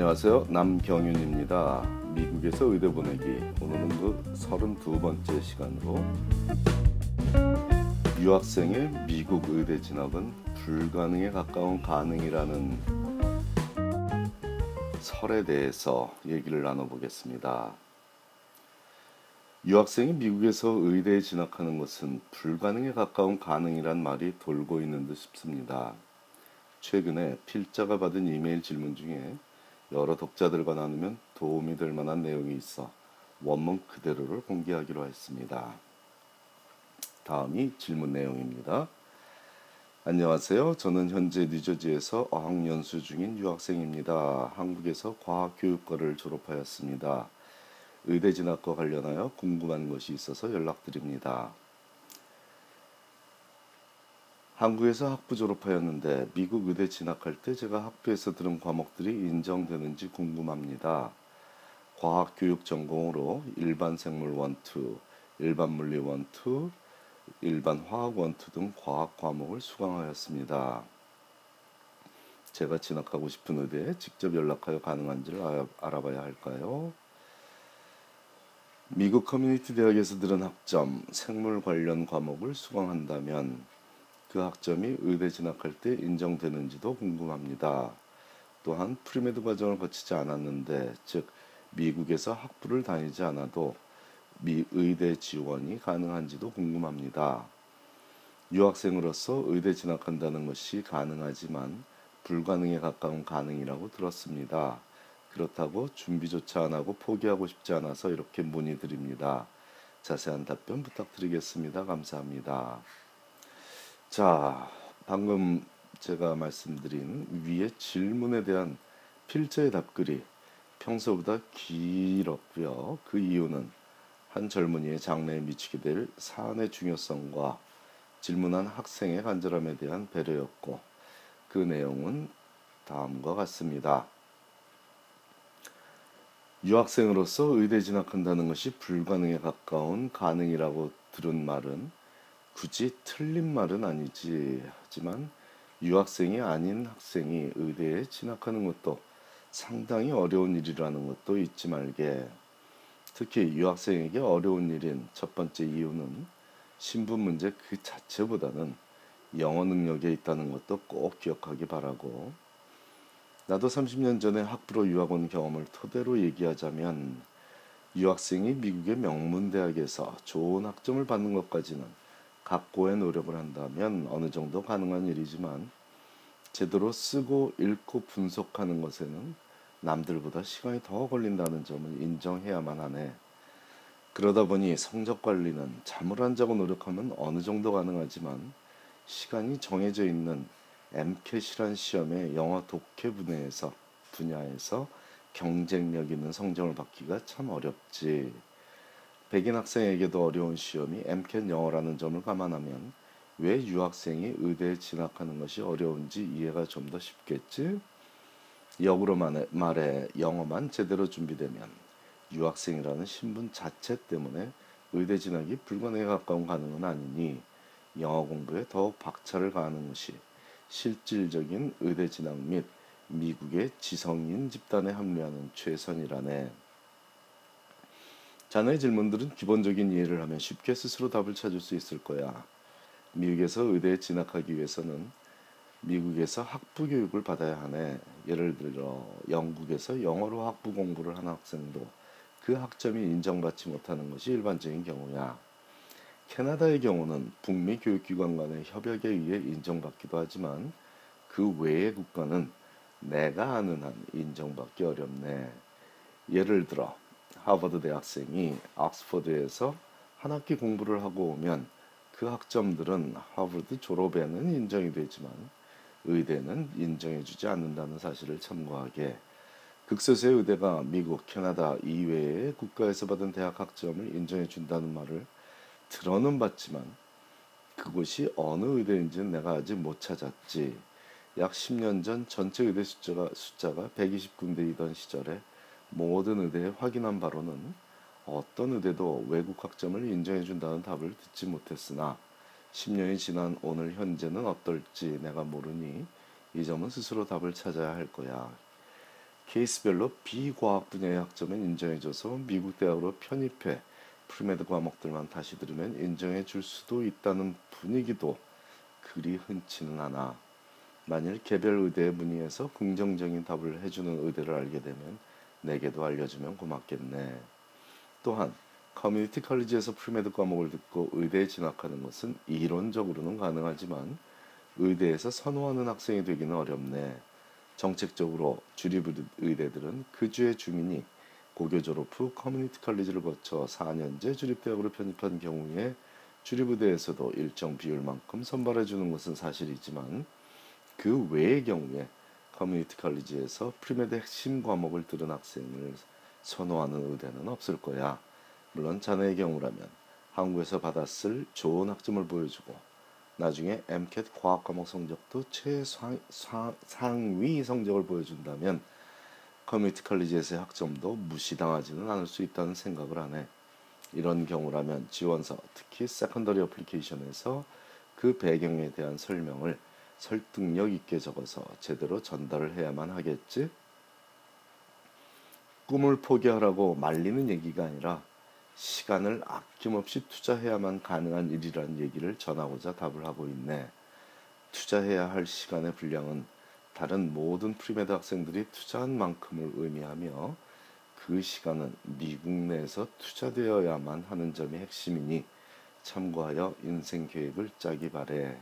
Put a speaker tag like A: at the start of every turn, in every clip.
A: 안녕하세요. 남경윤입니다. 미국에서 의대 보내기. 오늘은 그 32번째 시간으로 유학생의 미국 의대 진학은 불가능에 가까운 가능이라는 설에 대해서 얘기를 나눠보겠습니다. 유학생이 미국에서 의대에 진학하는 것은 불가능에 가까운 가능이란 말이 돌고 있는 듯 싶습니다. 최근에 필자가 받은 이메일 질문 중에 여러 독자들과 나누면 도움이 될 만한 내용이 있어 원문 그대로를 공개하기로 했습니다. 다음이 질문 내용입니다. 안녕하세요. 저는 현재 뉴저지에서 어학 연수 중인 유학생입니다. 한국에서 과학교육과를 졸업하였습니다. 의대 진학과 관련하여 궁금한 것이 있어서 연락드립니다. 한국에서 학부 졸업하였는데 미국 의대 진학할 때 제가 학부에서 들은 과목들이 인정되는지 궁금합니다. 과학 교육 전공으로 일반 생물 1, 2, 일반 물리 1, 2, 일반 화학 1, 2등 과학 과목을 수강하였습니다. 제가 진학하고 싶은 의대에 직접 연락하여 가능한지를 알아봐야 할까요? 미국 커뮤니티 대학에서 들은 학점, 생물 관련 과목을 수강한다면 그 학점이 의대 진학할 때 인정되는지도 궁금합니다. 또한 premed 과정을 거치지 않았는데, 즉 미국에서 학부를 다니지 않아도 미 의대 지원이 가능한지도 궁금합니다. 유학생으로서 의대 진학한다는 것이 가능하지만 불가능에 가까운 가능이라고 들었습니다. 그렇다고 준비조차 안 하고 포기하고 싶지 않아서 이렇게 문의드립니다. 자세한 답변 부탁드리겠습니다. 감사합니다. 자, 방금 제가 말씀드린 위의 질문에 대한 필자의 답글이 평소보다 길었고요. 그 이유는 한 젊은이의 장래에 미치게 될 사안의 중요성과 질문한 학생의 간절함에 대한 배려였고 그 내용은 다음과 같습니다. 유학생으로서 의대 진학한다는 것이 불가능에 가까운 가능이라고 들은 말은 굳이 틀린 말은 아니지 하지만 유학생이 아닌 학생이 의대에 진학하는 것도 상당히 어려운 일이라는 것도 잊지 말게. 특히 유학생에게 어려운 일인 첫 번째 이유는 신분 문제 그 자체보다는 영어 능력에 있다는 것도 꼭 기억하기 바라고. 나도 30년 전에 학부로 유학 온 경험을 토대로 얘기하자면 유학생이 미국의 명문 대학에서 좋은 학점을 받는 것까지는 각고의 노력을 한다면 어느 정도 가능한 일이지만 제대로 쓰고 읽고 분석하는 것에는 남들보다 시간이 더 걸린다는 점을 인정해야만 하네. 그러다 보니 성적 관리는 잠을 안 자고 노력하면 어느 정도 가능하지만 시간이 정해져 있는 MCAT이란 시험의 영어 독해 분야에서 분야에서 경쟁력 있는 성적을 받기가 참 어렵지. 백인 학생에게도 어려운 시험이 MCAT 영어라는 점을 감안하면 왜 유학생이 의대에 진학하는 것이 어려운지 이해가 좀 더 쉽겠지? 역으로 말해 영어만 제대로 준비되면 유학생이라는 신분 자체 때문에 의대 진학이 불가능에 가까운 가능은 아니니 영어 공부에 더욱 박차를 가하는 것이 실질적인 의대 진학 및 미국의 지성인 집단에 합류하는 최선이라네. 자네의 질문들은 기본적인 이해를 하면 쉽게 스스로 답을 찾을 수 있을 거야. 미국에서 의대에 진학하기 위해서는 미국에서 학부 교육을 받아야 하네. 예를 들어 영국에서 영어로 학부 공부를 한 학생도 그 학점이 인정받지 못하는 것이 일반적인 경우야. 캐나다의 경우는 북미 교육기관 간의 협약에 의해 인정받기도 하지만 그 외의 국가는 내가 아는 한 인정받기 어렵네. 예를 들어 하버드 대학생이 옥스퍼드에서 한 학기 공부를 하고 오면 그 학점들은 하버드 졸업에는 인정이 되지만 의대는 인정해주지 않는다는 사실을 참고하게 극소수의 의대가 미국, 캐나다 이외의 국가에서 받은 대학 학점을 인정해준다는 말을 들어는 봤지만 그곳이 어느 의대인지는 내가 아직 못 찾았지. 약 10년 전 전체 의대 숫자가, 숫자가 120군데이던 시절에 모든 의대에 확인한 바로는 어떤 의대도 외국 학점을 인정해 준다는 답을 듣지 못했으나 10년이 지난 오늘 현재는 어떨지 내가 모르니 이 점은 스스로 답을 찾아야 할 거야. 케이스별로 비과학 분야의 학점은 인정해줘서 미국 대학으로 편입해 premed 과목들만 다시 들으면 인정해 줄 수도 있다는 분위기도 그리 흔치는 않아. 만일 개별 의대에 문의해서 긍정적인 답을 해주는 의대를 알게 되면 내게도 알려주면 고맙겠네. 또한 community college에서 premed 과목을 듣고 의대에 진학하는 것은 이론적으로는 가능하지만 의대에서 선호하는 학생이 되기는 어렵네. 정책적으로 주립 의대들은 그 주의 주민이 고교 졸업 후 community college를 거쳐 4년제 주립대학으로 편입한 경우에 주립의대에서도 일정 비율만큼 선발해 주는 것은 사실이지만 그 외의 경우에 community college에서 premed 핵심 과목을 들은 학생을 선호하는 의대는 없을 거야. 물론 자네의 경우라면 한국에서 받았을 좋은 학점을 보여주고 나중에 MCAT 과학 과목 성적도 최상위 성적을 보여준다면 community college에서의 학점도 무시당하지는 않을 수 있다는 생각을 하네. 이런 경우라면 지원서, 특히 secondary application에서 그 배경에 대한 설명을 설득력 있게 적어서 제대로 전달을 해야만 하겠지? 꿈을 포기하라고 말리는 얘기가 아니라 시간을 아낌없이 투자해야만 가능한 일이라는 얘기를 전하고자 답을 하고 있네. 투자해야 할 시간의 분량은 다른 모든 premed 학생들이 투자한 만큼을 의미하며 그 시간은 미국 내에서 투자되어야만 하는 점이 핵심이니 참고하여 인생 계획을 짜기 바래.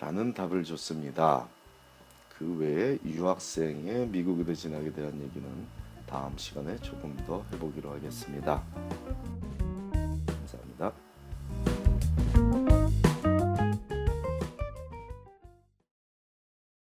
A: 라는 답을 줬습니다. 그 외에 유학생의 미국으로 진학에 대한 얘기는 다음 시간에 조금 더 해보기로 하겠습니다. 감사합니다.